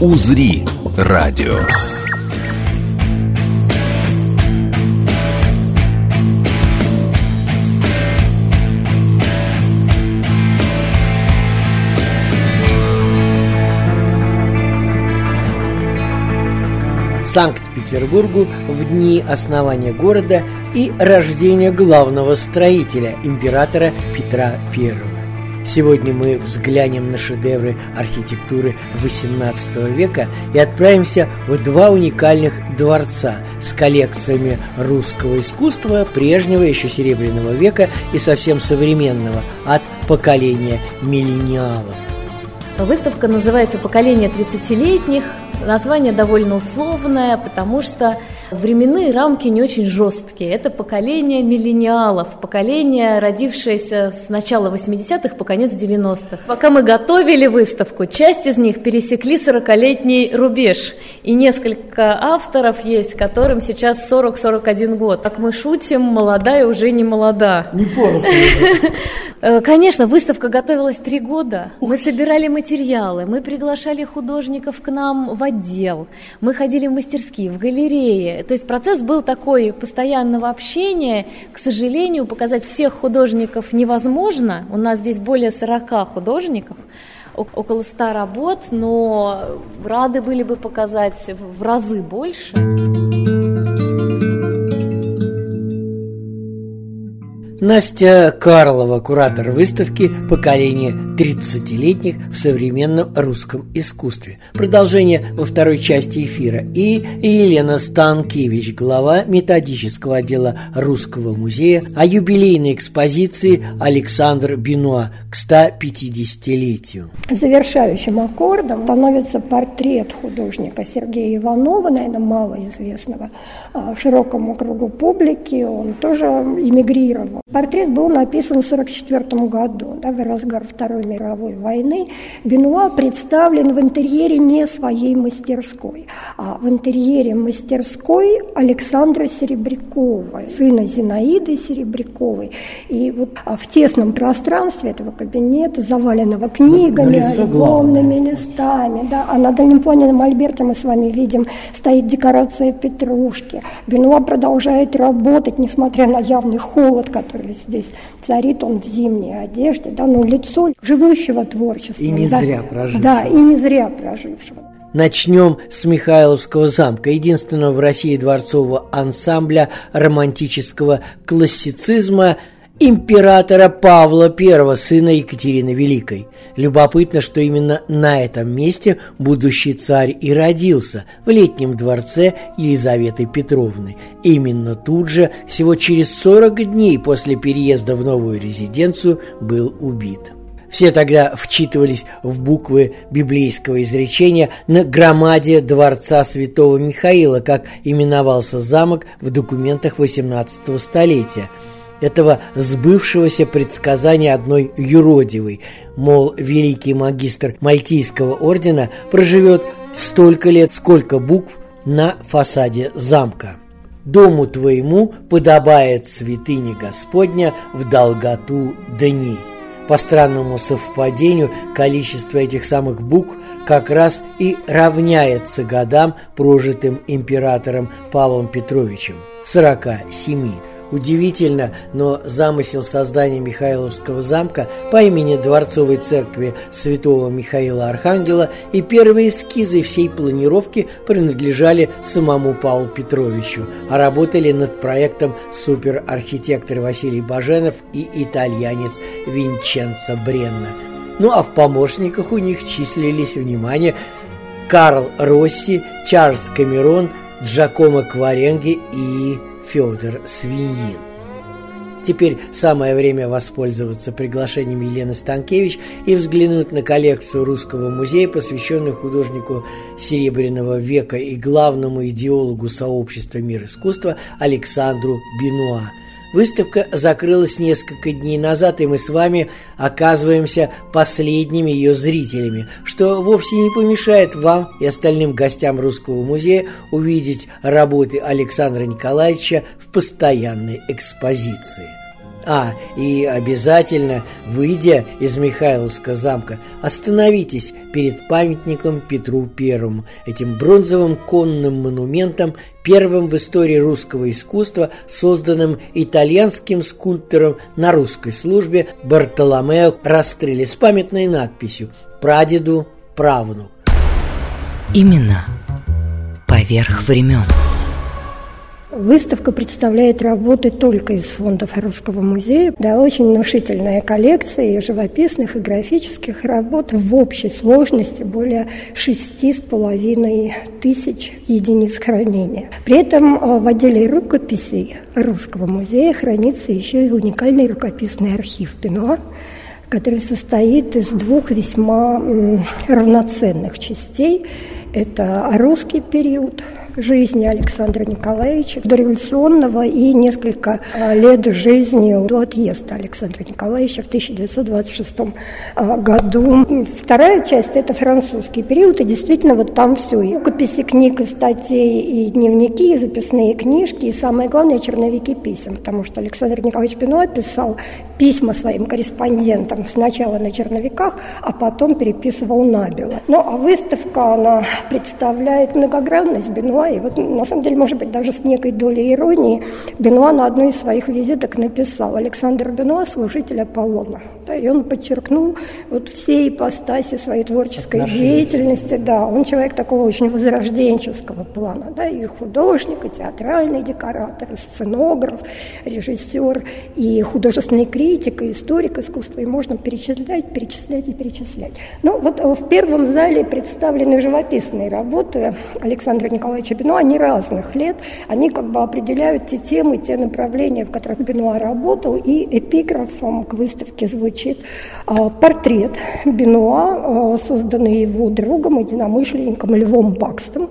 «Узри» радио. Санкт-Петербургу в дни основания города и рождения главного строителя, императора Петра I. Сегодня мы взглянем на шедевры архитектуры XVIII века и отправимся в два уникальных дворца с коллекциями русского искусства прежнего еще Серебряного века и совсем современного от поколения миллениалов. Выставка называется «Поколение 30-летних». Название довольно условное, потому что временные рамки не очень жесткие. Это поколение миллениалов, поколение, родившееся с начала 80-х по конец 90-х. Пока мы готовили выставку, часть из них пересекли 40-летний рубеж. И несколько авторов есть, которым сейчас 40-41 год. Как мы шутим, молодая уже не молода. Не поросль. Э, Конечно, выставка готовилась три года. Мы собирали материалы, мы приглашали художников к нам в отдел, мы ходили в мастерские, в галереи. То есть процесс был такой постоянного общения. К сожалению, показать всех художников невозможно. У нас здесь более 40 художников, около 100 работ, но рады были бы показать в разы больше. Настя Карлова, куратор выставки «Поколение 30-летних в современном русском искусстве». Продолжение во второй части эфира. И Елена Станкевич, глава методического отдела Русского музея о юбилейной экспозиции Александр Бенуа к 150-летию. Завершающим аккордом становится портрет художника Сергея Иванова, наверное, малоизвестного а, широкому кругу публики. Он тоже эмигрировал. Портрет был написан в 1944 году, да, в разгар Второй мировой войны. Бенуа представлен в интерьере не своей мастерской, а в интерьере мастерской Александра Серебрякова, сына Зинаиды Серебряковой. И вот а, в тесном пространстве этого кабинета, заваленного книгами, лицо альбомными листами, да, а на дальнем плане на мольберте мы с вами видим стоит декорация петрушки. Бенуа продолжает работать, несмотря на явный холод, который здесь царит, он в зимней одежде, да, но лицо живущего творчества. И не да. зря прожившего. Да, и не зря прожившего. Начнем с Михайловского замка, единственного в России дворцового ансамбля романтического классицизма императора Павла I, сына Екатерины Великой. Любопытно, что именно на этом месте будущий царь и родился, в летнем дворце Елизаветы Петровны. Именно тут же, всего через 40 дней после переезда в новую резиденцию, был убит. Все тогда вчитывались в буквы библейского изречения на громаде дворца святого Михаила, как именовался замок в документах XVIII столетия. Этого сбывшегося предсказания одной юродивой, мол, великий магистр Мальтийского ордена проживет столько лет, сколько букв на фасаде замка. Дому твоему подобает святыня Господня в долготу дней. По странному совпадению, количество этих самых букв как раз и равняется годам, прожитым императором Павлом Петровичем – 47. Удивительно, но замысел создания Михайловского замка по имени Дворцовой церкви святого Михаила Архангела и первые эскизы всей планировки принадлежали самому Павлу Петровичу, а работали над проектом суперархитектор Василий Баженов и итальянец Винченцо Бренна. Ну а в помощниках у них числились, внимание, Карл Росси, Чарльз Камерон, Джакомо Кваренги и Федор Свиньин. Теперь самое время воспользоваться приглашением Елены Станкевич и взглянуть на коллекцию Русского музея, посвященную художнику Серебряного века и главному идеологу сообщества мир искусства Александру Бенуа – Выставка закрылась несколько дней назад, и мы с вами оказываемся последними ее зрителями, что вовсе не помешает вам и остальным гостям Русского музея увидеть работы Александра Николаевича в постоянной экспозиции. А, и обязательно, выйдя из Михайловского замка, остановитесь перед памятником Петру Первому, этим бронзовым конным монументом, первым в истории русского искусства, созданным итальянским скульптором на русской службе Бартоломео Растрелли с памятной надписью «Прадеду правнук». Именно поверх времен. Выставка представляет работы только из фондов Русского музея. Да, очень внушительная коллекция и живописных, и графических работ в общей сложности более шести с половиной тысяч единиц хранения. При этом э, в отделе рукописей Русского музея хранится еще и уникальный рукописный архив Бенуа, который состоит из двух весьма равноценных частей. Это русский период – жизни Александра Николаевича, до революционного и несколько а, лет жизни до отъезда Александра Николаевича в 1926 а, году. Вторая часть – это французский период, и действительно вот там все, и рукописи книг, и статей, и дневники, и записные книжки, и самое главное – черновики писем, потому что Александр Николаевич Пинуа писал письма своим корреспондентам сначала на черновиках, а потом переписывал набело. Ну, а выставка, она представляет многогранность Бенуа, Бенуа. И вот, на самом деле, может быть, даже с некой долей иронии, Бенуа на одной из своих визиток написал «Александр Бенуа – служитель Аполлона». Да, и он подчеркнул вот все ипостаси своей творческой деятельности. Да, он человек такого очень возрожденческого плана. Да, и художник, и театральный декоратор, и сценограф, режиссер, и художественный критик, и историк искусства. И можно перечислять, перечислять и перечислять. Ну, вот в первом зале представлены живописные работы Александра Николаевича Бенуа, они разных лет, они как бы определяют те темы, те направления, в которых Бенуа работал, и эпиграфом к выставке звучит а, портрет Бенуа, а, созданный его другом, единомышленником Львом Бакстом.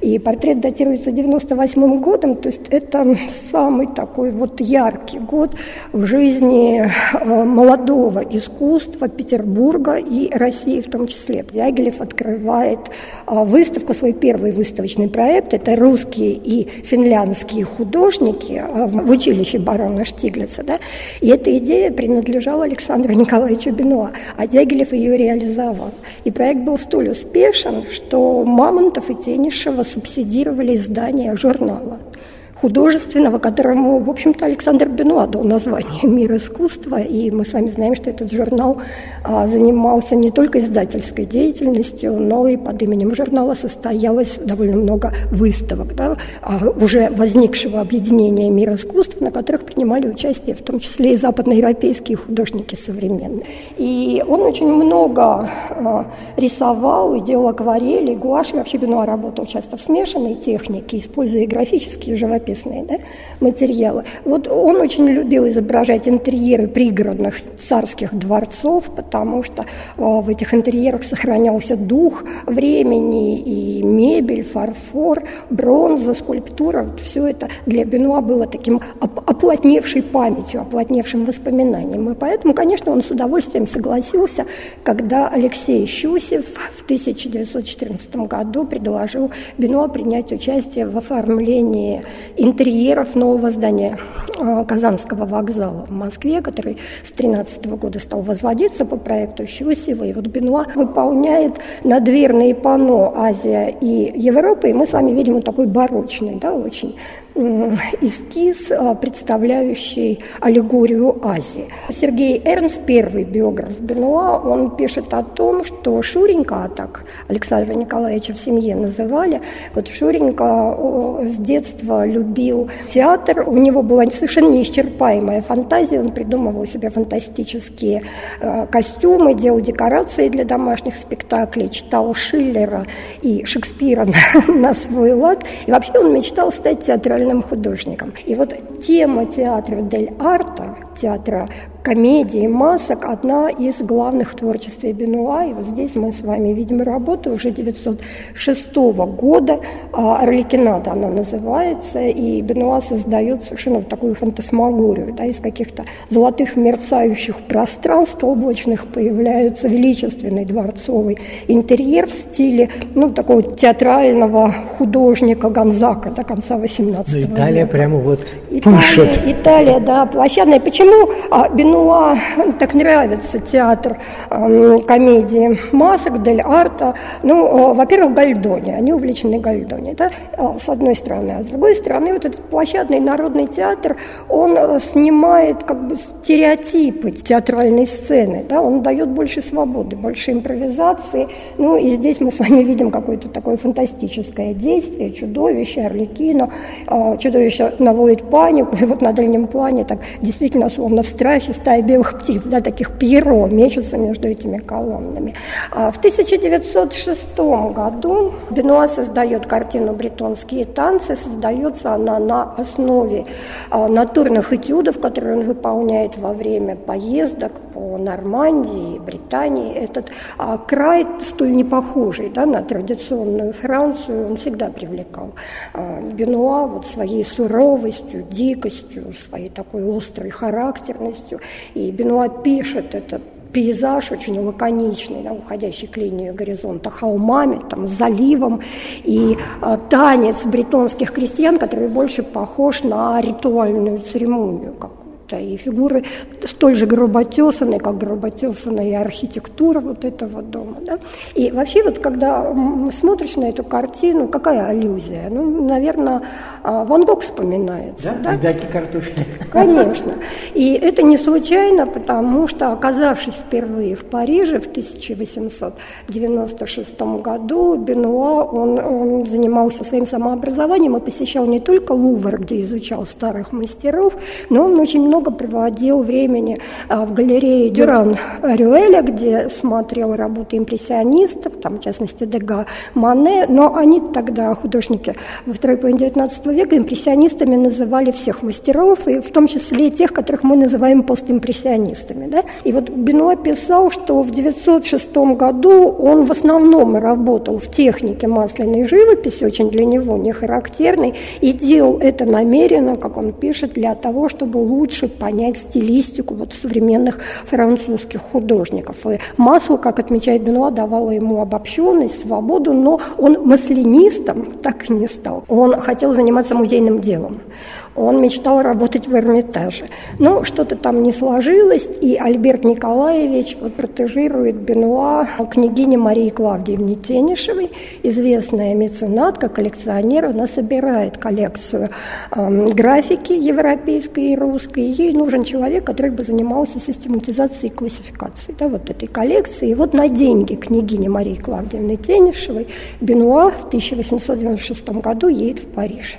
И портрет датируется 98 годом, то есть это самый такой вот яркий год в жизни а, молодого искусства Петербурга и России в том числе. Дягилев открывает выставку, свой первый выставочный проект, проект. Это русские и финляндские художники а, в училище барона Штиглица. Да? И эта идея принадлежала Александру Николаевичу Бенуа, а Дягилев ее реализовал. И проект был столь успешен, что Мамонтов и Тенишева субсидировали издание журнала художественного, которому, в общем-то, Александр Бенуа дал название «Мир искусства», и мы с вами знаем, что этот журнал а, занимался не только издательской деятельностью, но и под именем журнала состоялось довольно много выставок, да, а, уже возникшего объединения «Мир искусства», на которых принимали участие в том числе и западноевропейские художники современные. И он очень много а, рисовал и делал акварели, и гуашь, и вообще Бенуа работал часто в смешанной технике, используя графические живописные живописные да, материалы. Вот он очень любил изображать интерьеры пригородных царских дворцов, потому что э, в этих интерьерах сохранялся дух времени, и мебель, фарфор, бронза, скульптура. Вот все это для Бенуа было таким оплотневшей памятью, оплотневшим воспоминанием. И поэтому, конечно, он с удовольствием согласился, когда Алексей Щусев в 1914 году предложил Бенуа принять участие в оформлении интерьеров нового здания а, Казанского вокзала в Москве, который с 2013 года стал возводиться по проекту Щусева. И вот Бенуа выполняет надверные панно Азия и Европа, и мы с вами видим вот такой барочный, да, очень эскиз, а, представляющий аллегорию Азии. Сергей Эрнст, первый биограф Бенуа, он пишет о том, что Шуренька, так Александра Николаевича в семье называли, вот Шуренька с детства любил театр, у него была совершенно неисчерпаемая фантазия, он придумывал себе фантастические а, костюмы, делал декорации для домашних спектаклей, читал Шиллера и Шекспира на свой лад, и вообще он мечтал стать театральным театральным художником. И вот тема театра Дель Арта, театра комедии масок одна из главных в творчестве Бенуа. И вот здесь мы с вами видим работу уже 906 года. Орликинада она называется. И Бенуа создает совершенно вот такую фантасмагорию. Да, из каких-то золотых мерцающих пространств облачных появляется величественный дворцовый интерьер в стиле ну, такого театрального художника Гонзака до конца 18 ну, века. Италия прямо вот Италия, пышет. Италия, да, площадная. Почему а, Бенуа Бенуа так нравится театр э, комедии масок, Дель Арта. Ну, э, во-первых, Гальдони, они увлечены Гальдони, да, э, с одной стороны. А с другой стороны, вот этот площадный народный театр, он э, снимает как бы стереотипы театральной сцены, да, он дает больше свободы, больше импровизации. Ну, и здесь мы с вами видим какое-то такое фантастическое действие, чудовище, Орликино, э, чудовище наводит панику, и вот на дальнем плане так действительно словно в страхе стая белых птиц, да, таких пьеро, мечутся между этими колоннами. А в 1906 году Бенуа создает картину «Бретонские танцы». Создается она на основе а, натурных этюдов, которые он выполняет во время поездок по Нормандии, Британии. Этот а, край столь не похожий да, на традиционную Францию, он всегда привлекал а, Бенуа вот своей суровостью, дикостью, своей такой острой характерностью. И Бенуа пишет этот пейзаж очень лаконичный, да, уходящий к линии горизонта холмами, там, заливом, и э, танец бретонских крестьян, который больше похож на ритуальную церемонию, как да, и фигуры столь же груботесанные, как груботесанная архитектура вот этого дома. Да? И вообще вот когда смотришь на эту картину, какая аллюзия? Ну, наверное, а, Ван Гог вспоминается. Да, да? даки картофеля. Конечно. И это не случайно, потому что, оказавшись впервые в Париже в 1896 году, Бенуа, он, он занимался своим самообразованием и посещал не только Лувр, где изучал старых мастеров, но он очень много проводил времени а, в галерее Дюран Рюэля, где смотрел работы импрессионистов, там, в частности, Дега, Мане, но они тогда, художники во второй половине XIX века, импрессионистами называли всех мастеров, и в том числе тех, которых мы называем постимпрессионистами. Да? И вот Бенуа писал, что в 1906 году он в основном работал в технике масляной живописи, очень для него не характерной, и делал это намеренно, как он пишет, для того, чтобы лучше лучше понять стилистику вот современных французских художников. И масло, как отмечает Бенуа, давало ему обобщенность, свободу, но он маслянистом так и не стал. Он хотел заниматься музейным делом. Он мечтал работать в Эрмитаже. Но что-то там не сложилось, и Альберт Николаевич протежирует Бенуа княгине Марии Клавдиевне Тенишевой, известная меценатка, коллекционер. Она собирает коллекцию э, графики европейской и русской. Ей нужен человек, который бы занимался систематизацией и классификацией да, вот этой коллекции. И вот на деньги княгини Марии Клавдиевны Тенишевой Бенуа в 1896 году едет в Париж.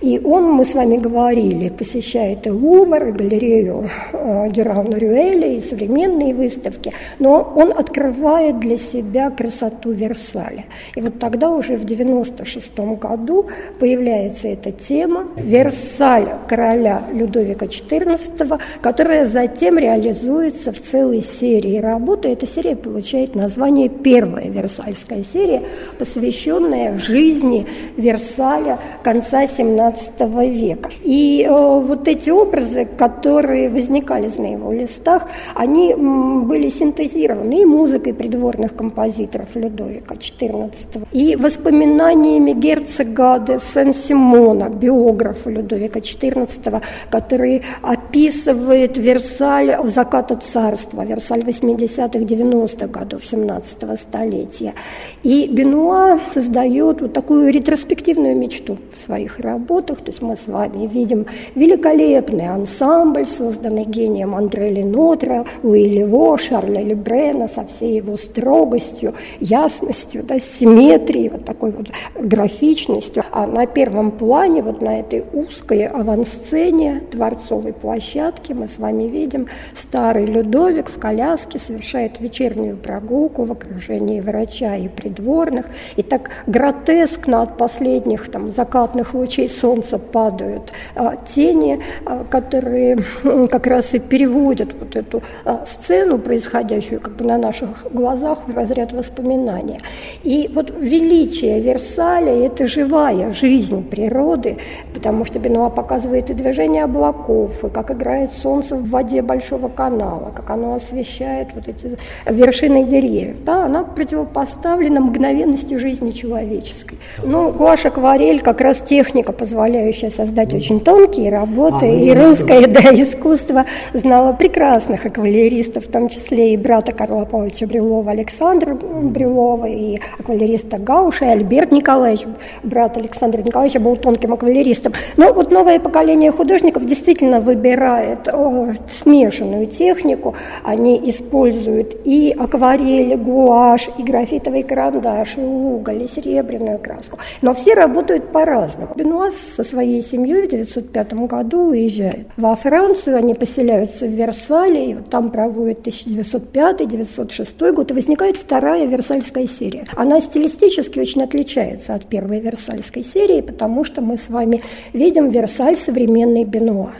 И он, мы с вами говорим, говорили, посещает и Лувр, и галерею э, Дюрана Рюэля, и современные выставки, но он открывает для себя красоту Версаля. И вот тогда уже в 96 году появляется эта тема Версаля короля Людовика XIV, которая затем реализуется в целой серии работы. Эта серия получает название «Первая Версальская серия», посвященная жизни Версаля конца XVII века. И э, вот эти образы, которые возникали на его листах, они были синтезированы и музыкой придворных композиторов Людовика XIV, и воспоминаниями герцога де Сен-Симона, биографа Людовика XIV, который описывает Версаль заката царства, Версаль 80-х, 90-х годов 17 столетия. И Бенуа создает вот такую ретроспективную мечту в своих работах, то есть мы с вами видим великолепный ансамбль, созданный гением Андре Ленотра, Луи Лево, Шарля Лебрена со всей его строгостью, ясностью, да, симметрией, вот такой вот графичностью. А на первом плане, вот на этой узкой авансцене дворцовой площади, площадке мы с вами видим старый Людовик в коляске совершает вечернюю прогулку в окружении врача и придворных. И так гротескно от последних там, закатных лучей солнца падают а, тени, а, которые как раз и переводят вот эту а, сцену, происходящую как бы на наших глазах в разряд воспоминания. И вот величие Версаля – это живая жизнь природы, потому что Бенуа показывает и движение облаков, и как играет солнце в воде большого канала, как оно освещает вот эти вершины деревьев. Да, она противопоставлена мгновенности жизни человеческой. Ну, гуашь акварель как раз техника, позволяющая создать очень тонкие работы, а, и русское да, искусство знало прекрасных аквалеристов, в том числе и брата Карла Павловича Брюлова Александра Брюлова, и аквалериста Гауша, и Альберт Николаевич, брат Александра Николаевича, был тонким аквалеристом. Но вот новое поколение художников действительно выбирает о, смешанную технику. Они используют и акварель, гуашь, и графитовый карандаш, и уголь, и серебряную краску. Но все работают по-разному. Бенуа со своей семьей в 1905 году уезжает во Францию, они поселяются в Версале, там проводят 1905-1906 год, и возникает вторая Версальская серия. Она стилистически очень отличается от первой Версальской серии, потому что мы с вами видим Версаль современный Бенуа.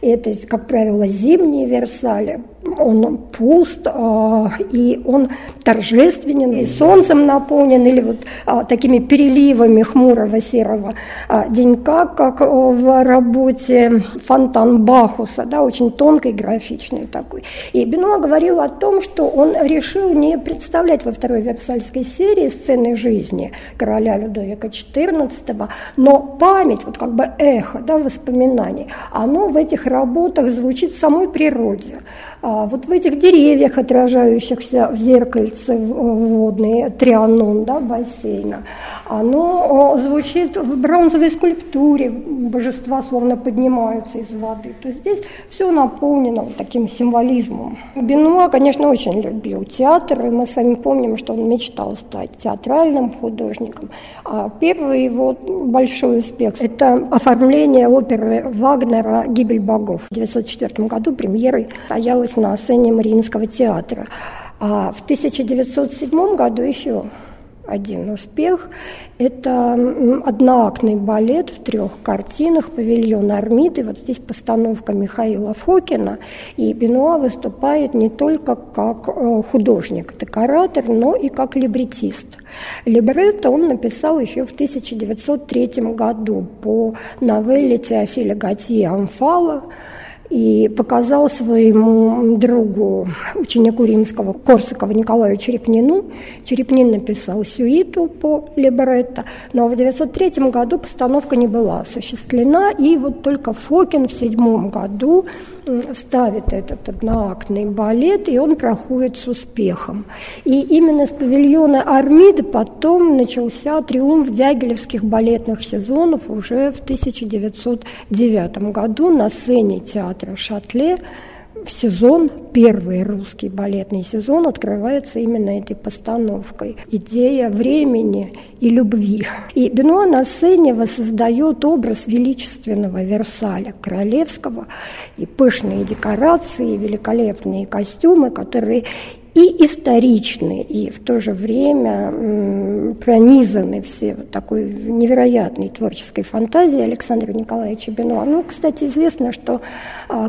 И это, как правило, зимние Версали, он пуст, а, и он торжественен, и солнцем наполнен, или вот а, такими переливами хмурого серого а, денька, как в работе Фонтан Бахуса, да, очень тонкой, графичный такой. И Бенуа говорил о том, что он решил не представлять во второй Версальской серии сцены жизни короля Людовика XIV, но память, вот как бы эхо, да, воспоминаний, оно в этих работах звучит в самой природе. А вот в этих деревьях, отражающихся в зеркальце водные, трианон да, бассейна, оно звучит в бронзовой скульптуре, божества словно поднимаются из воды. То есть здесь все наполнено вот таким символизмом. Бенуа, конечно, очень любил театр, и мы с вами помним, что он мечтал стать театральным художником. А первый его большой успех – это оформление оперы Вагнера «Гибель богов». В 1904 году премьерой стоялась на сцене Мариинского театра. А в 1907 году еще один успех. Это одноактный балет в трех картинах «Павильон Армиды». Вот здесь постановка Михаила Фокина. И Бенуа выступает не только как э, художник, декоратор, но и как либретист. Либретто он написал еще в 1903 году по новелле Теофиля Готье «Амфала», и показал своему другу, ученику римского Корсакова Николаю Черепнину. Черепнин написал сюиту по либретто, но в 1903 году постановка не была осуществлена, и вот только Фокин в седьмом году ставит этот одноактный балет, и он проходит с успехом. И именно с павильона Армиды потом начался триумф дягилевских балетных сезонов уже в 1909 году на сцене театра Шатле в сезон, первый русский балетный сезон открывается именно этой постановкой. Идея времени и любви. И Бенуа на сцене воссоздает образ величественного Версаля, королевского, и пышные декорации, и великолепные костюмы, которые и историчны, и в то же время пронизаны все вот такой невероятной творческой фантазией Александра Николаевича Бенуа. Ну, кстати, известно, что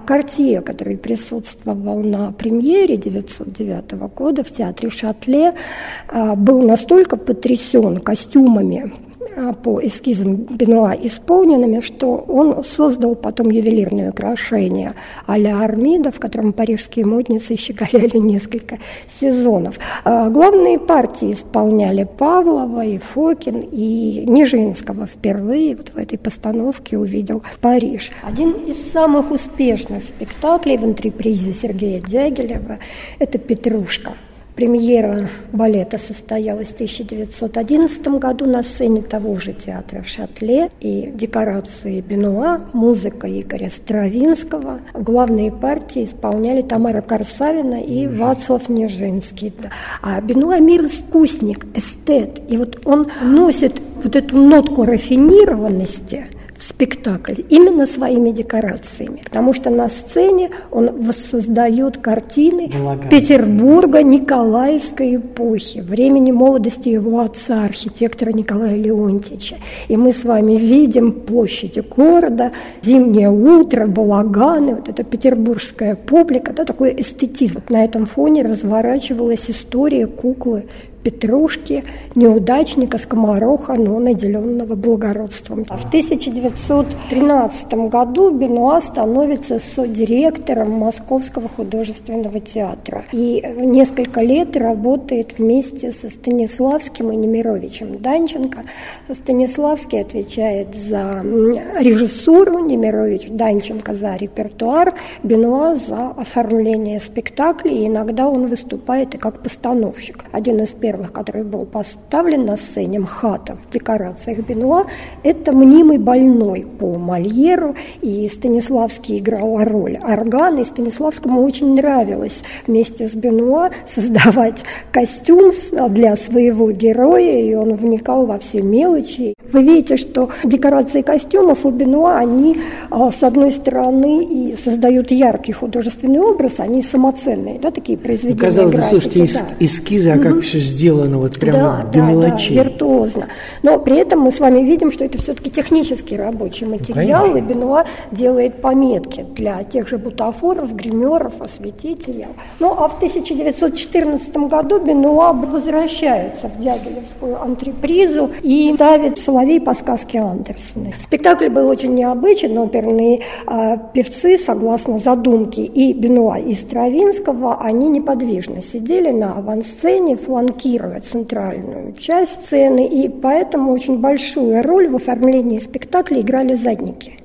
Картье, который присутствовал на премьере 1909 года в театре Шатле, а, был настолько потрясен костюмами по эскизам Бенуа исполненными, что он создал потом ювелирное украшение а-ля Армида, в котором парижские модницы щеголяли несколько сезонов. А, главные партии исполняли Павлова и Фокин, и Нижинского впервые вот в этой постановке увидел Париж. Один из самых успешных спектаклей в антрепризе Сергея Дягилева – это «Петрушка». Премьера балета состоялась в 1911 году на сцене того же театра в Шатле. И декорации Бенуа, музыка Игоря Стравинского. Главные партии исполняли Тамара Корсавина и Вацлав Нежинский. А Бенуа мир искусник, эстет. И вот он носит вот эту нотку рафинированности – спектакль именно своими декорациями, потому что на сцене он воссоздает картины Балаган. Петербурга Николаевской эпохи, времени молодости его отца, архитектора Николая Леонтьевича. И мы с вами видим площади города, зимнее утро, балаганы, вот эта петербургская публика, да, такой эстетизм. На этом фоне разворачивалась история куклы Петрушки, неудачника, скомороха, но наделенного благородством. В 1913 году Бенуа становится содиректором Московского художественного театра и несколько лет работает вместе со Станиславским и Немировичем Данченко. Станиславский отвечает за режиссуру, Немирович Данченко за репертуар, Бенуа за оформление спектаклей, и иногда он выступает и как постановщик. Один из первых первых, который был поставлен на сцене МХАТа в декорациях Бенуа, это мнимый больной по Мольеру, и Станиславский играл роль органа, и Станиславскому очень нравилось вместе с Бенуа создавать костюм для своего героя, и он вникал во все мелочи. Вы видите, что декорации костюмов у Бенуа, они, а, с одной стороны, и создают яркий художественный образ, они самоценные, да, такие произведения Казалось бы, слушайте, да. эскизы, а как все сделано сделано вот прямо да, до да, мелочей. Да, виртуозно. Но при этом мы с вами видим, что это все-таки технический рабочий материал, Конечно. и Бенуа делает пометки для тех же бутафоров, гримеров, осветителей. Ну, а в 1914 году Бенуа возвращается в Дягилевскую антрепризу и ставит «Соловей» по сказке Андерсона. Спектакль был очень необычен, оперные э, певцы, согласно задумке и Бенуа, и Стравинского, они неподвижно сидели на авансцене, фланкируя контролировать центральную часть сцены, и поэтому очень большую роль в оформлении спектакля играли задники.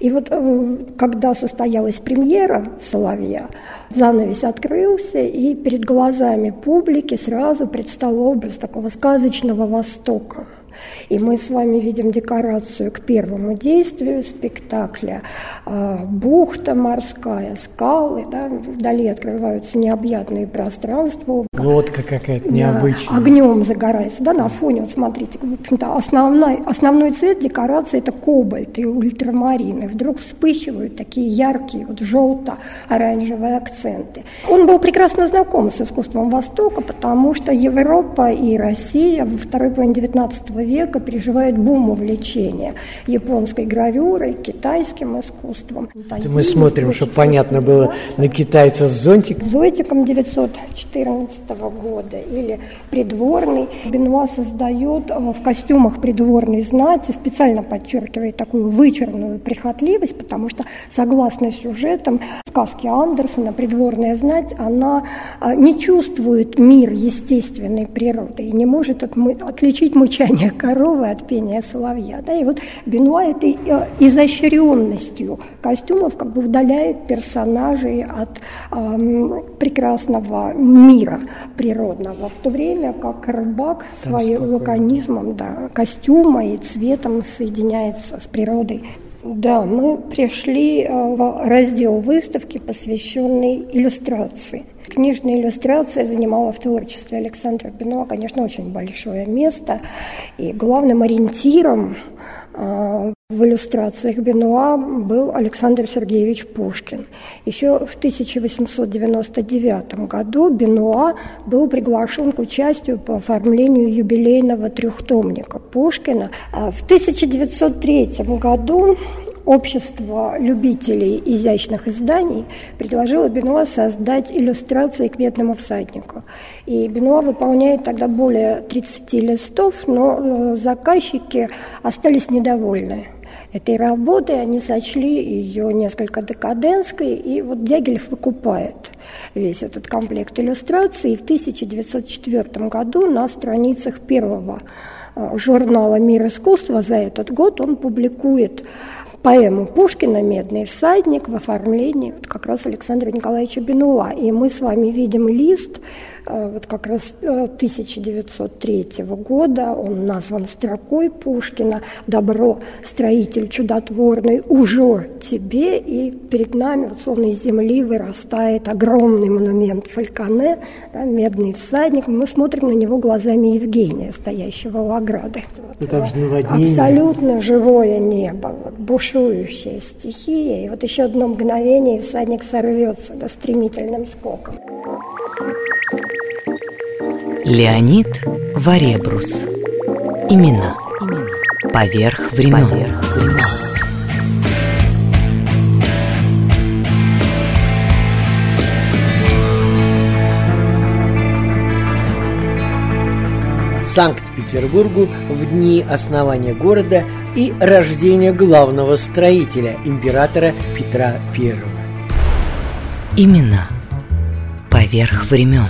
И вот э, когда состоялась премьера «Соловья», занавес открылся, и перед глазами публики сразу предстал образ такого сказочного Востока – и мы с вами видим декорацию к первому действию спектакля. А, бухта морская, скалы, да, вдали открываются необъятные пространства. Лодка какая-то необычная. Да, огнем загорается, да, на фоне, вот смотрите, в общем-то, основной, основной цвет декорации – это кобальт и ультрамарин, и вдруг вспыхивают такие яркие, вот желто-оранжевые акценты. Он был прекрасно знаком с искусством Востока, потому что Европа и Россия во второй половине XIX века переживает бум увлечения японской гравюрой, китайским искусством. Это мы смотрим, чтобы понятно было, на китайца с зонтиком. Зонтиком 914 года или придворный. Бенуа создает э, в костюмах придворной знати, специально подчеркивает такую вычурную прихотливость, потому что, согласно сюжетам сказки Андерсона, придворная знать, она э, не чувствует мир естественной природы и не может отличить мычание коровы от пения соловья. Да? И вот Бенуа этой э, изощренностью костюмов как бы удаляет персонажей от э, прекрасного мира природного, в то время как рыбак Там своим спокойно. лаконизмом да, костюма и цветом соединяется с природой. Да, мы пришли э, в раздел выставки, посвященный иллюстрации. Книжная иллюстрация занимала в творчестве Александра Бенуа, конечно, очень большое место. И главным ориентиром э, в иллюстрациях Бенуа был Александр Сергеевич Пушкин. Еще в 1899 году Бенуа был приглашен к участию по оформлению юбилейного трехтомника Пушкина. А в 1903 году Общество любителей изящных изданий предложило Бенуа создать иллюстрации к «Медному всаднику». И Бенуа выполняет тогда более 30 листов, но э, заказчики остались недовольны этой работой, они сочли ее несколько декадентской, и вот Дягилев выкупает весь этот комплект иллюстраций, и в 1904 году на страницах первого э, журнала «Мир искусства» за этот год он публикует поэму Пушкина «Медный всадник» в оформлении вот как раз Александра Николаевича Бенуа. И мы с вами видим лист, вот как раз 1903 э, года, он назван строкой Пушкина «Добро, строитель чудотворный, уже тебе». И перед нами, вот, словно из земли, вырастает огромный монумент Фальконе, да, «Медный всадник». Мы смотрим на него глазами Евгения, стоящего у ограды. Вот, Абсолютно живое небо, вот, бушующая стихия. И вот еще одно мгновение, и всадник сорвется до стремительным скоком. Леонид Варебрус. Имена. Поверх времен. Поверх времен. Санкт-Петербургу в дни основания города и рождения главного строителя, императора Петра I. Имена поверх времен.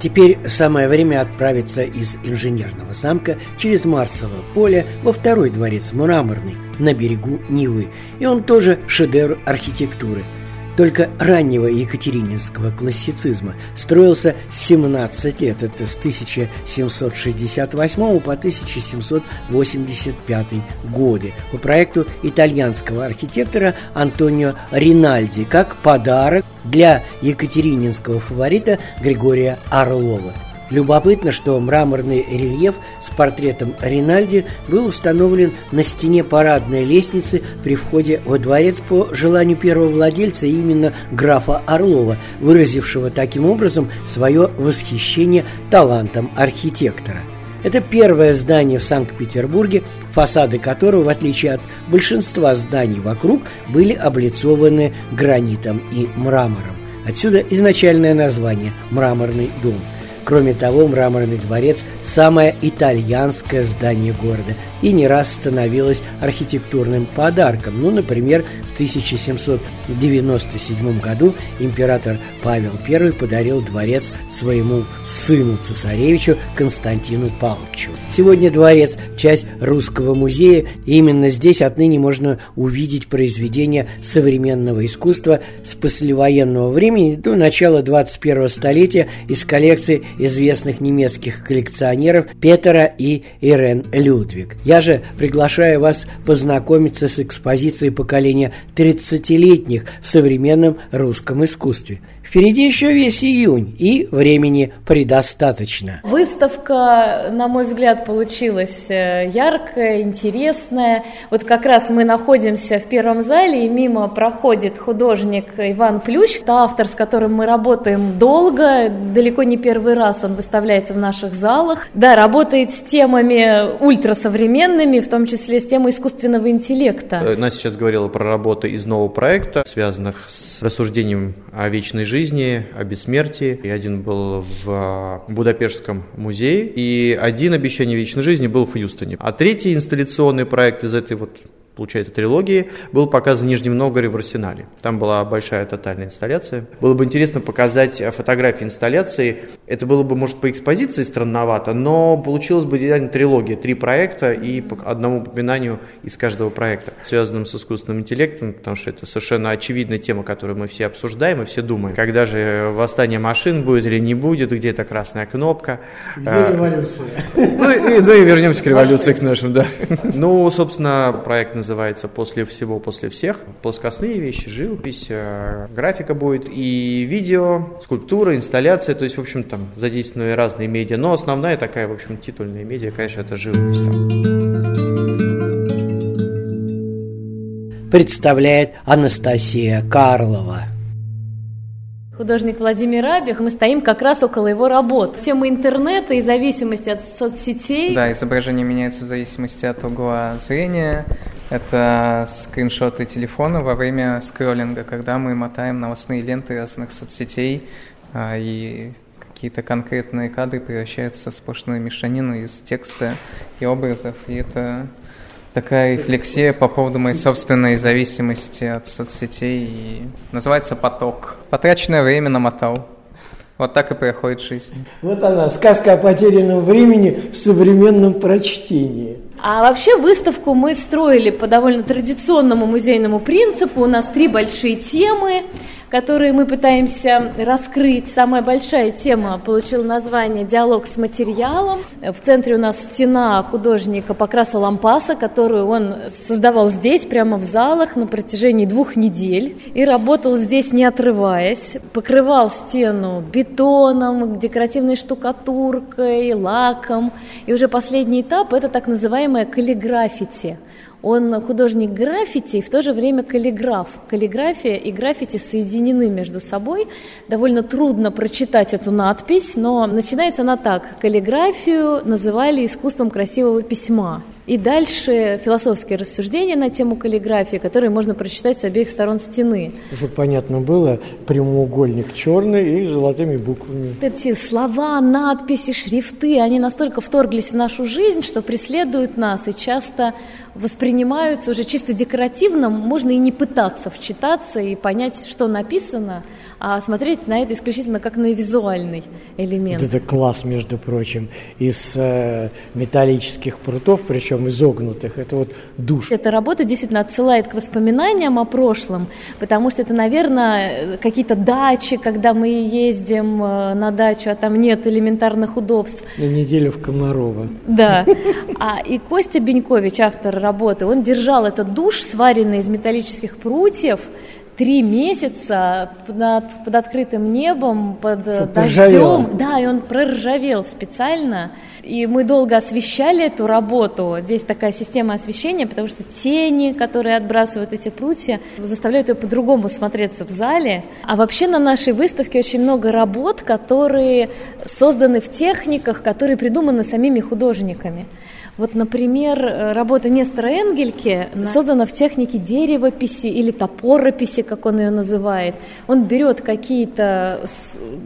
Теперь самое время отправиться из инженерного замка через Марсово поле во второй дворец Мраморный на берегу Нивы. И он тоже шедевр архитектуры – только раннего екатерининского классицизма строился 17 лет, это с 1768 по 1785 годы, по проекту итальянского архитектора Антонио Ринальди, как подарок для екатерининского фаворита Григория Орлова – Любопытно, что мраморный рельеф с портретом Ринальди был установлен на стене парадной лестницы при входе во дворец по желанию первого владельца, именно графа Орлова, выразившего таким образом свое восхищение талантом архитектора. Это первое здание в Санкт-Петербурге, фасады которого, в отличие от большинства зданий вокруг, были облицованы гранитом и мрамором. Отсюда изначальное название «Мраморный дом». Кроме того, Мраморный дворец – самое итальянское здание города и не раз становилось архитектурным подарком. Ну, например, в 1797 году император Павел I подарил дворец своему сыну цесаревичу Константину Павловичу. Сегодня дворец – часть русского музея, и именно здесь отныне можно увидеть произведения современного искусства с послевоенного времени до начала 21 столетия из коллекции известных немецких коллекционеров Петера и Ирен Людвиг. Я же приглашаю вас познакомиться с экспозицией поколения 30-летних в современном русском искусстве – Впереди еще весь июнь, и времени предостаточно. Выставка, на мой взгляд, получилась э, яркая, интересная. Вот как раз мы находимся в первом зале, и мимо проходит художник Иван Плющ, это автор, с которым мы работаем долго, далеко не первый раз он выставляется в наших залах. Да, работает с темами ультрасовременными, в том числе с темой искусственного интеллекта. Э, Настя сейчас говорила про работы из нового проекта, связанных с рассуждением о вечной жизни жизни, о бессмертии. И один был в Будапештском музее, и один обещание вечной жизни был в Хьюстоне. А третий инсталляционный проект из этой вот получается, трилогии, был показан в Нижнем Новгороде в Арсенале. Там была большая тотальная инсталляция. Было бы интересно показать фотографии инсталляции. Это было бы, может, по экспозиции странновато, но получилась бы идеально трилогия. Три проекта и по одному упоминанию из каждого проекта, связанным с искусственным интеллектом, потому что это совершенно очевидная тема, которую мы все обсуждаем и все думаем. Когда же восстание машин будет или не будет, где эта красная кнопка. Где а, революция? Ну и, ну и вернемся к революции к нашим, да. Ну, собственно, проект называется называется «После всего, после всех». Плоскостные вещи, живопись, э, графика будет и видео, скульптура, инсталляция, то есть, в общем, там задействованы разные медиа, но основная такая, в общем, титульная медиа, конечно, это живопись там. Представляет Анастасия Карлова художник Владимир Абих, мы стоим как раз около его работ. Тема интернета и зависимости от соцсетей. Да, изображение меняется в зависимости от угла зрения. Это скриншоты телефона во время скроллинга, когда мы мотаем новостные ленты разных соцсетей, а, и какие-то конкретные кадры превращаются в сплошную мешанину из текста и образов. И это такая рефлексия по поводу моей собственной зависимости от соцсетей. И называется «Поток». Потраченное время намотал. Вот так и проходит жизнь. Вот она, сказка о потерянном времени в современном прочтении. А вообще выставку мы строили по довольно традиционному музейному принципу. У нас три большие темы которые мы пытаемся раскрыть. Самая большая тема получила название «Диалог с материалом». В центре у нас стена художника Покраса Лампаса, которую он создавал здесь, прямо в залах, на протяжении двух недель. И работал здесь, не отрываясь. Покрывал стену бетоном, декоративной штукатуркой, лаком. И уже последний этап – это так называемое каллиграфити – он художник граффити и в то же время каллиграф. Каллиграфия и граффити соединены между собой. Довольно трудно прочитать эту надпись, но начинается она так. Каллиграфию называли искусством красивого письма. И дальше философские рассуждения на тему каллиграфии, которые можно прочитать с обеих сторон стены. Чтобы понятно было, прямоугольник черный и золотыми буквами. Эти слова, надписи, шрифты, они настолько вторглись в нашу жизнь, что преследуют нас и часто воспринимаются уже чисто декоративно. Можно и не пытаться вчитаться и понять, что написано – а смотреть на это исключительно как на визуальный элемент. Вот это класс, между прочим, из э, металлических прутов, причем изогнутых. Это вот душ. Эта работа действительно отсылает к воспоминаниям о прошлом, потому что это, наверное, какие-то дачи, когда мы ездим э, на дачу, а там нет элементарных удобств. На неделю в Комарово. Да. А и Костя Бенькович, автор работы, он держал этот душ, сваренный из металлических прутьев, три месяца под, под открытым небом, под э, дождем. Да, и он проржавел специально. И мы долго освещали эту работу. Здесь такая система освещения, потому что тени, которые отбрасывают эти прутья, заставляют ее по-другому смотреться в зале. А вообще на нашей выставке очень много работ, которые созданы в техниках, которые придуманы самими художниками. Вот, например, э, работа Нестора Энгельке создана в технике деревописи или топорописи, как он ее называет. Он берет какие-то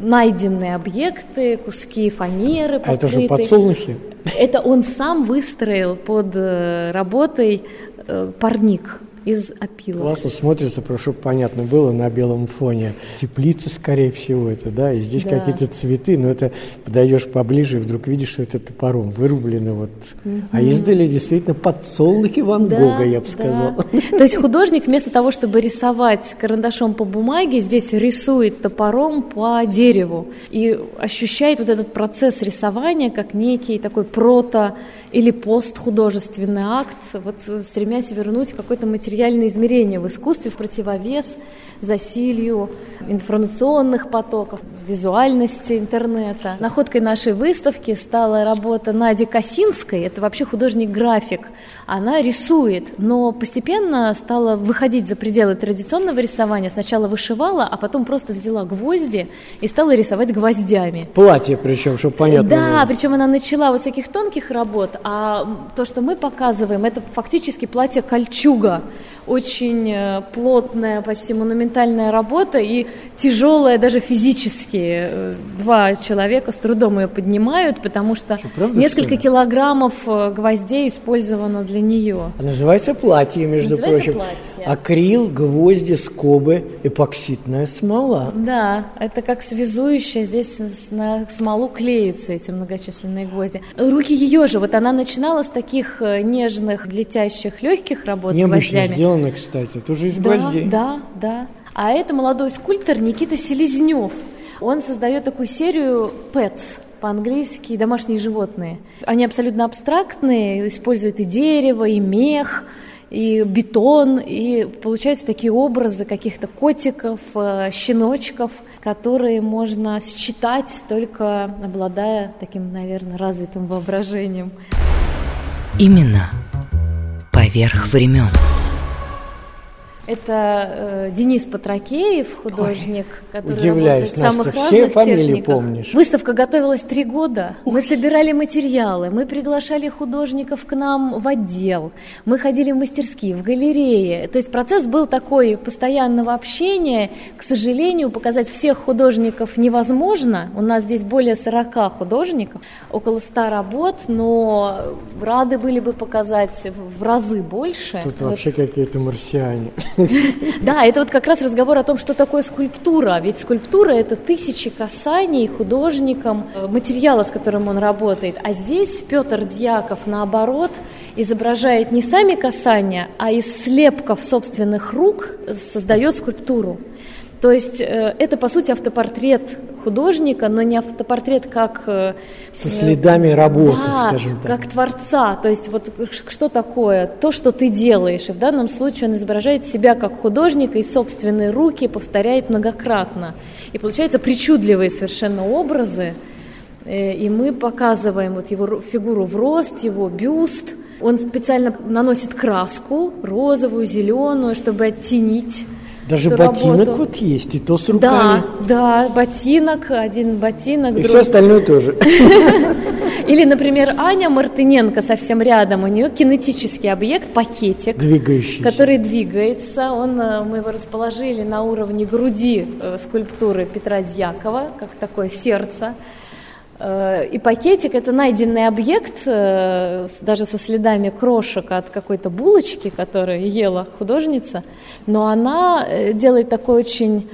найденные объекты, куски фанеры, покрытые. А это же подсолнухи? Это он сам выстроил под э, работой э, парник из опилок. Классно смотрится, чтобы понятно было, на белом фоне. Теплица, скорее всего, это, да, и здесь да. какие-то цветы, но это подойдешь поближе и вдруг видишь, что это топором вырублено вот. Угу. А издали действительно подсолнухи Ван да, Гога, я бы да. сказал. То есть художник вместо того, чтобы рисовать карандашом по бумаге, здесь рисует топором по дереву и ощущает вот этот процесс рисования как некий такой прото или постхудожественный акт, вот стремясь вернуть какой-то материал материальные измерения в искусстве в противовес засилью информационных потоков, визуальности интернета. Находкой нашей выставки стала работа Нади Косинской, это вообще художник-график. Она рисует, но постепенно стала выходить за пределы традиционного рисования. Сначала вышивала, а потом просто взяла гвозди и стала рисовать гвоздями. Платье причем, чтобы понятно Да, было. причем она начала вот таких тонких работ, а то, что мы показываем, это фактически платье кольчуга очень э, плотная, почти монументальная работа и тяжелая даже физически. Э, два человека с трудом ее поднимают, потому что, что правда, несколько что килограммов э, гвоздей использовано для нее. А называется платье, между называется прочим. Платье. Акрил, гвозди, скобы, эпоксидная смола. Да, это как связующая, здесь на смолу клеются эти многочисленные гвозди. Руки ее же, вот она начинала с таких нежных, летящих, легких работ Необычно с гвоздями сделано, кстати, тоже из да, гвоздей. Да, да. А это молодой скульптор Никита Селезнев. Он создает такую серию Pets, по-английски домашние животные. Они абсолютно абстрактные, используют и дерево, и мех, и бетон, и получаются такие образы каких-то котиков, э, щеночков, которые можно считать только обладая таким, наверное, развитым воображением. Именно поверх времен. Это э, Денис Патракеев, художник, Ой, который удивляюсь, работает в самых Настя, разных все фамилии техниках. помнишь. Выставка готовилась три года. Мы собирали материалы, мы приглашали художников к нам в отдел, мы ходили в мастерские, в галереи. То есть процесс был такой постоянного общения. К сожалению, показать всех художников невозможно. У нас здесь более 40 художников, около 100 работ, но рады были бы показать в разы больше. Тут вот. вообще какие-то марсиане. Да, это вот как раз разговор о том, что такое скульптура. Ведь скульптура – это тысячи касаний художником э, материала, с которым он работает. А здесь Петр Дьяков, наоборот, изображает не сами касания, а из слепков собственных рук создает скульптуру. То есть э, это, по сути, автопортрет художника, но не автопортрет как... Э, Со следами работы, да, скажем так. как творца. То есть вот что такое? То, что ты делаешь. И в данном случае он изображает себя как художника и собственные руки повторяет многократно. И получаются причудливые совершенно образы. Э, и мы показываем вот его фигуру в рост, его бюст. Он специально наносит краску, розовую, зеленую, чтобы оттенить даже ботинок работу. вот есть, и то с руками. Да, да, ботинок, один ботинок. И друг... все остальное тоже. Или, например, Аня Мартыненко совсем рядом, у нее кинетический объект, пакетик. Двигающийся. Который двигается. Он, э, мы его расположили на уровне груди э, скульптуры Петра Дьякова, как такое сердце. Э, и пакетик – это найденный объект, э, даже со следами крошек от какой-то булочки, которую ела художница, но она э, делает такой очень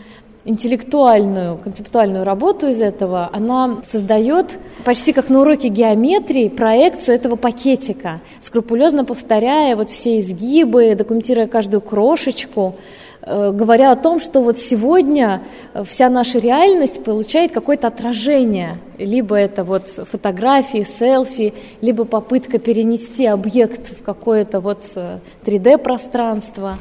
интеллектуальную, концептуальную работу из этого, она создает почти как на уроке геометрии проекцию этого пакетика, скрупулезно повторяя вот все изгибы, документируя каждую крошечку, говоря о том, что вот сегодня э, вся наша реальность получает какое-то отражение. Либо это вот фотографии, селфи, либо попытка перенести объект в какое-то вот 3D-пространство.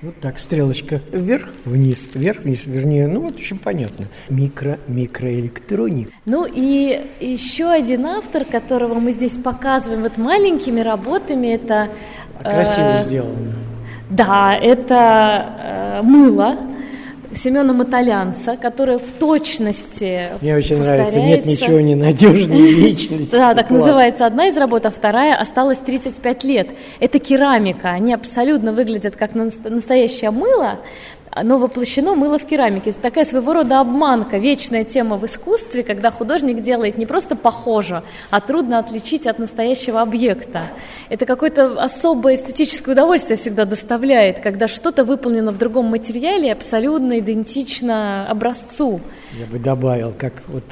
Вот так, стрелочка вверх, вниз, вверх, вниз, вернее, ну вот очень понятно. Микро, микроэлектроник. Ну и еще один автор, которого мы здесь показываем вот маленькими работами, это... А красиво э, сделано. Да, это э, мыло Семена Маталянца, которое в точности Мне очень нравится, нет ничего ненадежнее личности. Да, так называется одна из работ, а вторая осталась 35 лет. Это керамика, они абсолютно выглядят как настоящее мыло, оно воплощено мыло в керамике. Такая своего рода обманка, вечная тема в искусстве, когда художник делает не просто похоже, а трудно отличить от настоящего объекта. Это какое-то особое эстетическое удовольствие всегда доставляет, когда что-то выполнено в другом материале абсолютно идентично образцу. Я бы добавил, как вот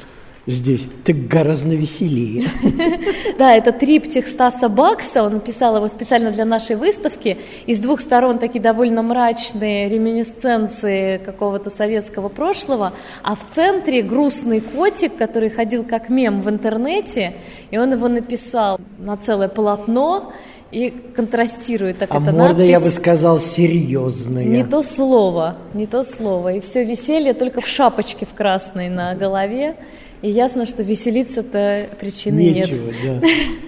здесь, так гораздо веселее. Да, это триптих Стаса Бакса, он писал его специально для нашей выставки. Из двух сторон такие довольно мрачные реминесценции какого-то советского прошлого, а в центре грустный котик, который ходил как мем в интернете, и он его написал на целое полотно, и контрастирует так а эта морда, надпись. я бы сказал, серьезная. Не то слово, не то слово. И все веселье только в шапочке в красной на голове. И ясно, что веселиться-то причины Нечего, нет. Да.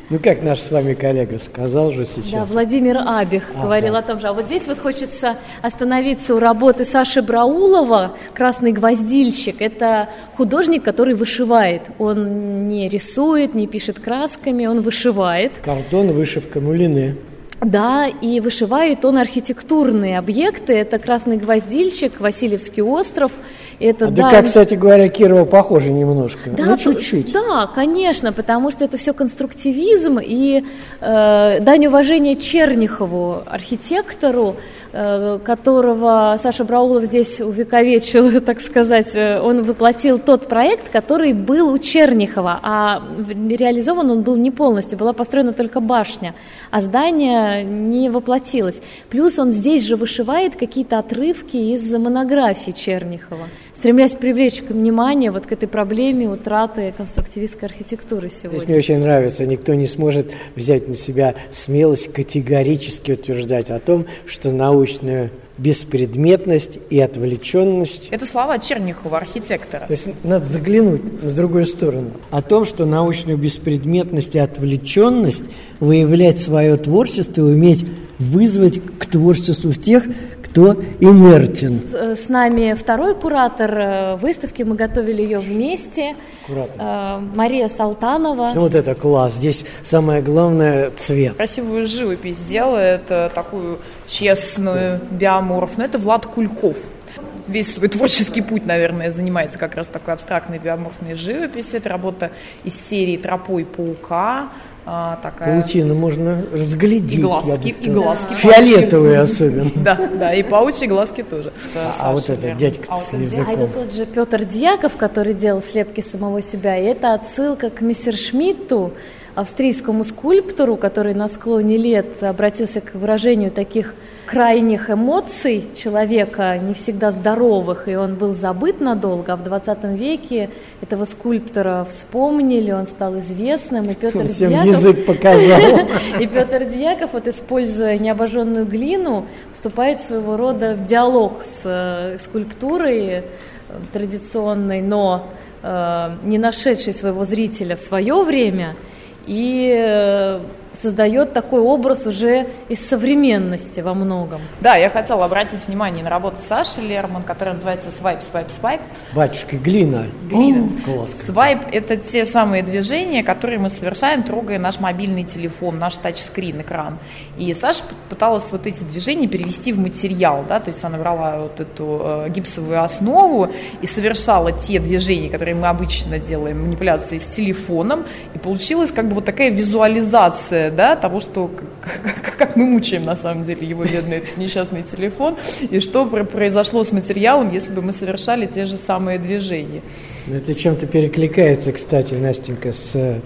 Ну, как наш с вами коллега сказал же сейчас. Да, Владимир Абих а, говорил да. о том же. А вот здесь вот хочется остановиться у работы Саши Браулова «Красный гвоздильщик». Это художник, который вышивает. Он не рисует, не пишет красками, он вышивает. Картон, вышивка, мулины. Да, и вышивает он архитектурные объекты. Это Красный Гвоздильщик, Васильевский остров. Это а да, как, кстати говоря, Кирова похоже немножко. Да, ну, чуть-чуть. Да, конечно, потому что это все конструктивизм и э, дань уважения Чернихову, архитектору, которого Саша Браулов здесь увековечил, так сказать. Он воплотил тот проект, который был у Чернихова, а реализован он был не полностью, была построена только башня, а здание не воплотилось. Плюс он здесь же вышивает какие-то отрывки из монографии Чернихова, стремясь привлечь внимание вот к этой проблеме утраты конструктивистской архитектуры сегодня. Здесь мне очень нравится, никто не сможет взять на себя смелость категорически утверждать о том, что научную беспредметность и отвлеченность. Это слова Чернихова, архитектора. То есть надо заглянуть с другой стороны. О том, что научную беспредметность и отвлеченность выявлять свое творчество и уметь вызвать к творчеству в тех, кто инертен. С нами второй куратор э, выставки, мы готовили ее вместе. Куратор. Э, Мария Салтанова. Ну вот это класс, здесь самое главное цвет. Красивую живопись делает, такую честную, биоморфную. Это Влад Кульков весь свой творческий путь, наверное, занимается как раз такой абстрактной биоморфной живописью. Это работа из серии «Тропой паука», а, такая... Паутину можно разглядеть, И глазки, и глазки. Фиолетовые особенно. Да, да, и паучьи глазки тоже. А вот этот дядька А вот с этот А языком. это тот же Петр Дьяков, который делал слепки самого себя. И это отсылка к Мессершмитту, австрийскому скульптору, который на склоне лет обратился к выражению таких крайних эмоций человека, не всегда здоровых, и он был забыт надолго, а в 20 веке этого скульптора вспомнили, он стал известным, и Петр всем Дьяков... язык показал. И Петр Дьяков, вот используя необожженную глину, вступает своего рода в диалог с э, скульптурой э, традиционной, но э, не нашедшей своего зрителя в свое время, и э, создает такой образ уже из современности во многом. Да, я хотела обратить внимание на работу Саши Лерман, которая называется «Свайп, свайп, свайп». Батюшка, глина. Глина. Класс. Свайп – это те самые движения, которые мы совершаем, трогая наш мобильный телефон, наш тачскрин, экран. И Саша пыталась вот эти движения перевести в материал, да, то есть она брала вот эту э, гипсовую основу и совершала те движения, которые мы обычно делаем, манипуляции с телефоном, и получилась как бы вот такая визуализация, да, того, что как, как мы мучаем на самом деле его бедный этот несчастный телефон, и что про- произошло с материалом, если бы мы совершали те же самые движения. Ну, Это чем-то перекликается, кстати, Настенька, с э,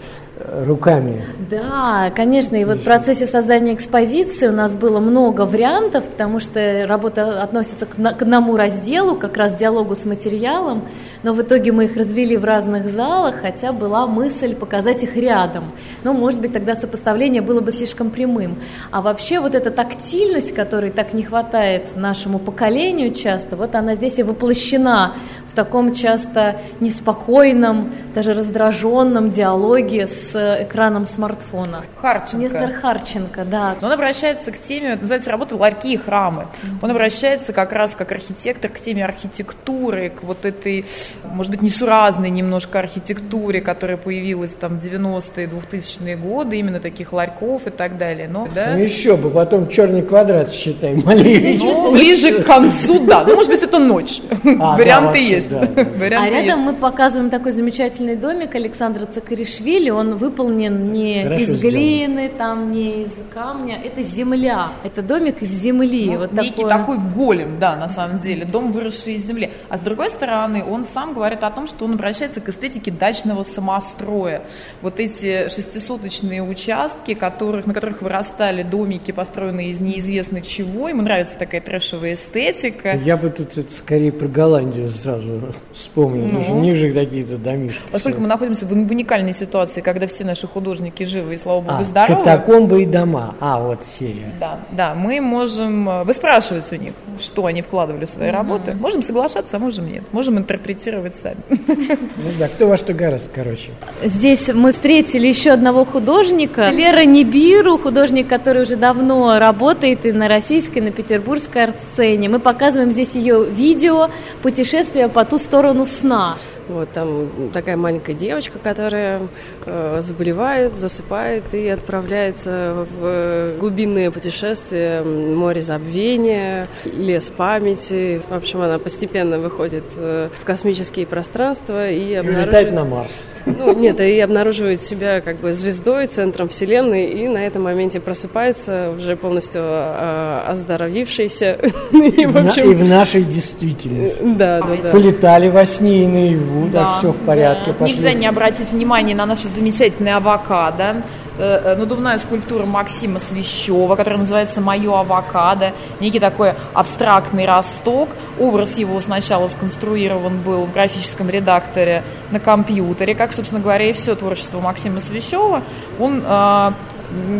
руками. Да, конечно, и вот в процессе создания экспозиции у нас было много вариантов, потому что работа относится к одному разделу, как раз диалогу с материалом, но в итоге мы их развели в разных залах, хотя была мысль показать их рядом. Но, может быть, тогда сопоставление было бы слишком прямым. А вообще вот эта тактильность, которой так не хватает нашему поколению часто, вот она здесь и воплощена в таком часто неспокойном, даже раздраженном диалоге с экраном смартфона. Харченко. Нестор Харченко, да. Он обращается к теме, называется работа «Ларьки и храмы». Он обращается как раз как архитектор к теме архитектуры, к вот этой, может быть, несуразной немножко архитектуре, которая появилась там в 90-е, 2000-е годы, именно таких ларьков и так далее. Но, да? Ну еще бы, потом черный квадрат считай, Малевич. Ну, ближе к концу, да. Ну, может быть, это ночь. да, Варианты вообще, есть. да, да. А Варианты рядом есть. мы показываем такой замечательный домик Александра Цакаришвили. Он выполнен не Хорошо из сделан. глины, там не из камня. Это земля. Это домик из земли. Ну, вот некий такое. такой голем, да, на самом деле, дом, выросший из земли. А с другой стороны, он сам говорит о том, что он обращается к эстетике дачного самостроя. Вот эти шестисоточные участки, которых, на которых вырастали домики, построенные из неизвестно чего. Ему нравится такая трэшевая эстетика. Я бы тут это скорее про Голландию сразу вспомнил. потому что У них же какие-то домишки. Поскольку мы находимся в, в уникальной ситуации, когда все наши художники живы и, слава богу, А, здоровы. катакомбы и дома. А, вот серия. Да, да, мы можем... э, Вы спрашиваете у них, что они вкладывали в свои работы. Можем соглашаться, а можем нет. Можем интерпретировать сами. Ну да, кто во что гораздо, короче. Здесь мы встретили еще одного художника, Лера Нибиру, художник, который уже давно работает и на российской, и на петербургской арт-сцене. Мы показываем здесь ее видео «Путешествие по ту сторону сна». Вот там такая маленькая девочка, которая э, заболевает, засыпает и отправляется в глубинные путешествия, море забвения, лес памяти. В общем, она постепенно выходит э, в космические пространства и И обнаруживает... улетает на Марс. Ну, нет, и обнаруживает себя как бы звездой, центром Вселенной, и на этом моменте просыпается уже полностью э, оздоровившийся. В общем, и в нашей действительности. да, да, да. Полетали во сне и наяву, да, все в порядке. пошли. Нельзя не обратить внимание на наши замечательные авокадо. Это, э, надувная скульптура Максима Свящева, которая называется «Мое авокадо». Некий такой абстрактный росток. Образ его сначала сконструирован был в графическом редакторе на компьютере, как, собственно говоря, и все творчество Максима Свящева. Он э,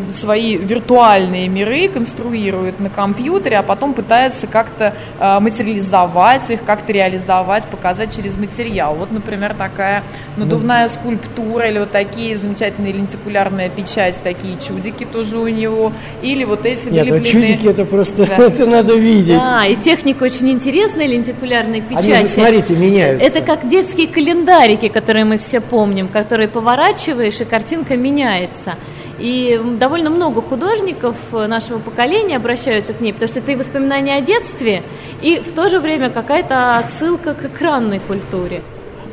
свои виртуальные миры конструирует на компьютере, а потом пытается как-то э, материализовать их, как-то реализовать, показать через материал. Вот, например, такая надувная скульптура или вот такие замечательные лентикулярная печать, такие чудики тоже у него, или вот эти Нет, вылепленные... чудики это просто, Да. это надо видеть. Да, и техника очень интересная, лентикулярной Они же, печати. смотрите, меняются. Это как детские календарики, которые мы все помним, которые поворачиваешь, и картинка меняется. И довольно много художников нашего поколения обращаются к ней, потому что это и воспоминания о детстве, и в то же время какая-то отсылка к экранной культуре.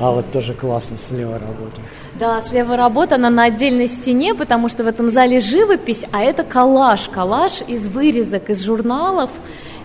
А вот тоже классно слева работает. Да, слева работа, она на отдельной стене, потому что в этом зале живопись, а это коллаж, коллаж из вырезок, из журналов.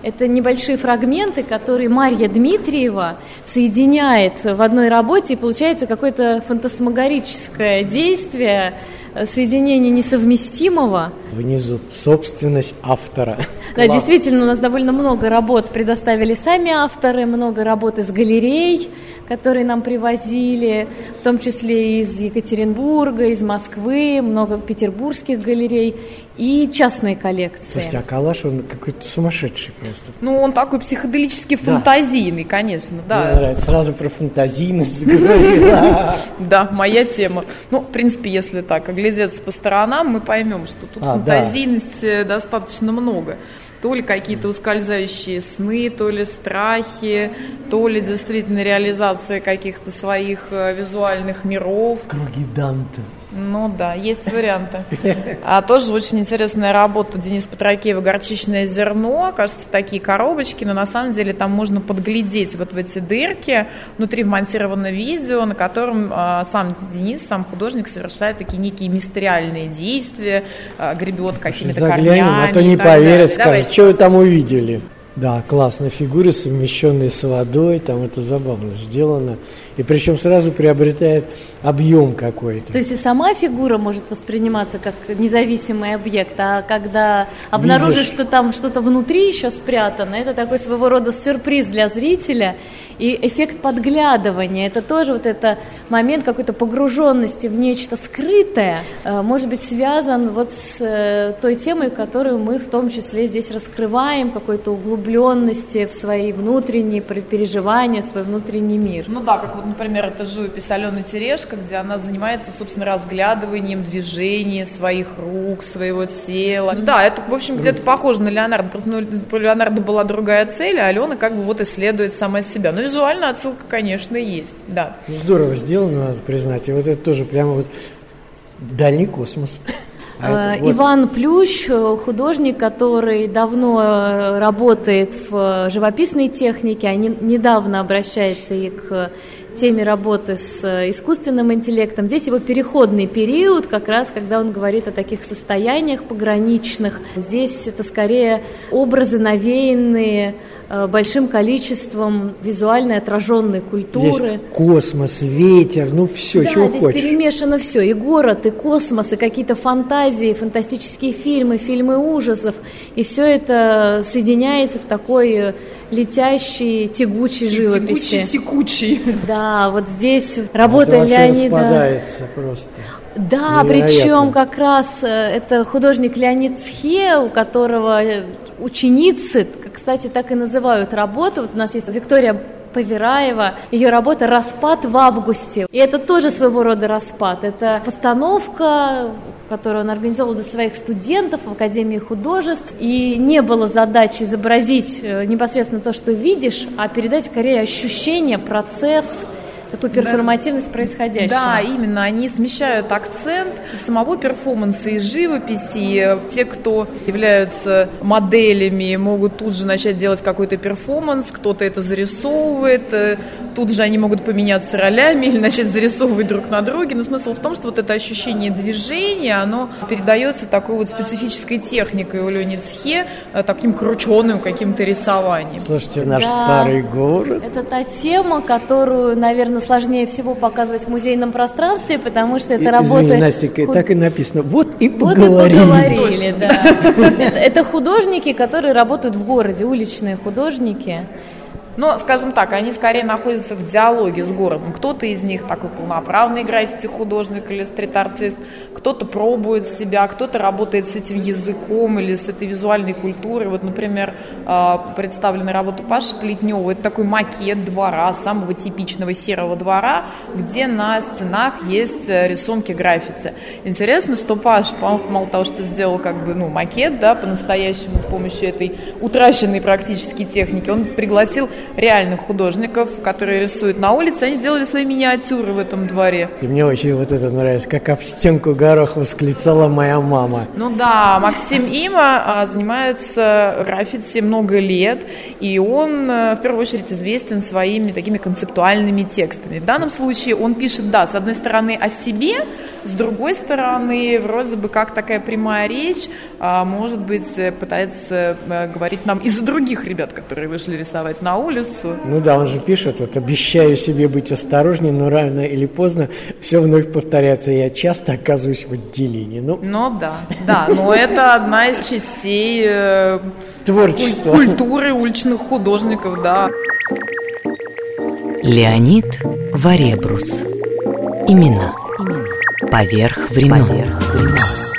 Это небольшие фрагменты, которые Марья Дмитриева соединяет в одной работе, и получается какое-то фантасмагорическое действие, э, соединение несовместимого. Внизу собственность автора. Да, действительно, у нас довольно много работ предоставили сами авторы, много работ из галерей, которые нам привозили, в том числе из Екатеринбурга, из Москвы, много петербургских галерей и частные коллекции. Слушайте, а Калаш, он какой-то сумасшедший просто. Ну, он такой психоделически фантазийный, да. конечно, да. Мне нравится, сразу про фантазийность заговорила. Да, моя тема. Ну, в принципе, если так оглядеться по сторонам, мы поймем, что тут а, фантазийности достаточно много то ли какие-то ускользающие сны, то ли страхи, то ли действительно реализация каких-то своих э, визуальных миров. Круги Данте. Ну да, есть варианты. А тоже очень интересная работа Дениса Петракеева «Горчичное зерно». Кажется, такие коробочки, но на самом деле там можно подглядеть вот в эти дырки. Внутри вмонтировано видео, на котором а, сам Денис, сам художник, совершает такие некие мистериальные действия, а, гребет какими-то корнями. а то не поверят, скажут, что вы там увидели. Да, классные фигуры, совмещенные с водой, там это забавно сделано. И причем сразу приобретает объем какой-то. То есть и сама фигура может восприниматься как независимый объект, а когда обнаружишь, Видишь? что там что-то внутри еще спрятано, это такой своего рода сюрприз для зрителя. И эффект подглядывания, это тоже вот это момент какой-то погруженности в нечто скрытое, э, может быть связан вот с э, той темой, которую мы в том числе здесь раскрываем, какой-то углубленности в свои внутренние переживания, свой внутренний мир. Ну да, как вот, например, это живопись Алены Терешко, где она занимается, собственно, разглядыванием движения своих рук, своего тела. Ну, да, это, в общем, где-то похоже на Леонардо, просто ну, у Леонардо была другая цель, а Алена как бы вот исследует сама себя. Ну, визуально отсылка, конечно, есть, да. Здорово сделано, надо признать. И вот это тоже прямо вот дальний космос. А вот... Иван Плющ, художник, который давно э, работает в живописной технике, а недавно обращается и к теме работы с э, искусственным интеллектом. Здесь его переходный период, как раз когда он говорит о таких состояниях пограничных. Здесь это скорее образы навеянные э, большим количеством визуально отраженной культуры. Здесь космос, ветер, ну все, да, чего здесь хочешь. перемешано все, и город, и космос, и какие-то фантазии, фантастические фильмы, фильмы ужасов, и все это соединяется в такой э, летящий, тягучий живописи. Тягучий, текучий. Да, вот здесь работа это Леонида... просто. Да, причем как раз э, это художник Леонид Схе, у которого э, ученицы, кстати, так и называют работу. Вот у нас есть Виктория Повераева. Ее работа «Распад в августе». И это тоже своего рода распад. Это постановка, которую он организовал для своих студентов в Академии художеств. И не было задачи изобразить э, непосредственно то, что видишь, а передать скорее ощущение, процесс, такую перформативность да, происходящего. Да, именно. Они смещают акцент самого перформанса и живописи. И те, кто являются моделями, могут тут же начать делать какой-то перформанс, кто-то это зарисовывает, э, тут же они могут поменяться ролями или начать зарисовывать друг на друге. Но смысл в том, что вот это ощущение движения, оно передается такой вот специфической техникой у Леони Цхе, э, таким крученым каким-то рисованием. Слушайте, наш да, старый город. Это та тема, которую, наверное, сложнее всего показывать в музейном пространстве, потому что это работа... Извини, Настя, худ... так и написано. Вот и поговорили. Вот и поговорили, да. Это художники, которые работают в городе, уличные художники. Но, скажем так, они скорее находятся в диалоге с городом. Кто-то из них такой полноправный граффити-художник или стрит-артист, кто-то пробует себя, кто-то работает с этим языком или с этой визуальной культурой. Вот, например, а, представлена работа Паши Плетнева. Это такой макет двора, самого типичного серого двора, где на стенах есть э, рисунки граффити. Интересно, что Паш, мало того, что сделал как бы, ну, макет, да, по-настоящему с помощью этой утраченной практически техники, он пригласил реальных художников, которые рисуют на улице, они сделали свои миниатюры в этом дворе. И мне очень вот это нравится, как об стенку горох восклицала моя мама. Ну да, Максим Има а, занимается граффити много лет, и он э, в первую очередь известен своими такими концептуальными текстами. В данном случае он пишет, да, с одной стороны о себе, с другой стороны, вроде бы как такая прямая речь, а, может быть, э, пытается э, говорить нам из-за других ребят, которые вышли рисовать на улицу. Ну да, он же пишет, вот обещаю себе быть осторожнее, но рано или поздно все вновь повторяется. Я часто оказываюсь в отделении. Ну, ну да, да, но это одна из частей э, творчества. культуры уличных художников, да. Леонид Варебрус. Имена. Имена. Поверх времен. Поверх времен.